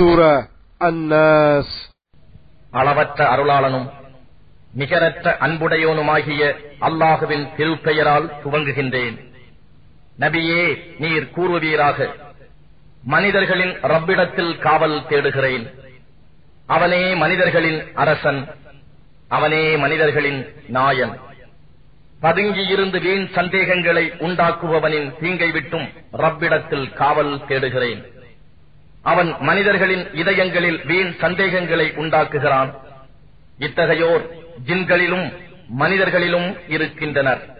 சூர அன்னாஸ் அளவற்ற அருளாளனும் நிகரற்ற அன்புடையோனுமாகிய அல்லாஹுவின் திருப்பெயரால் துவங்குகின்றேன். நபியே நீர் கூறுவீராக மனிதர்களின் ரப்பிடத்தில் காவல் தேடுகிறேன். அவனே மனிதர்களின் அரசன் அவனே மனிதர்களின் நாயன். பதுங்கியிருந்து வீண் சந்தேகங்களை உண்டாக்குபவனின் தீங்கை விட்டும் ரப்பிடத்தில் காவல் தேடுகிறேன். அவன் மனிதர்களின் இதயங்களில் வீண் சந்தேகங்களை உண்டாக்குகிறான். இத்தகையோர் ஜின்களிலும் மனிதர்களிலும் இருக்கின்றனர்.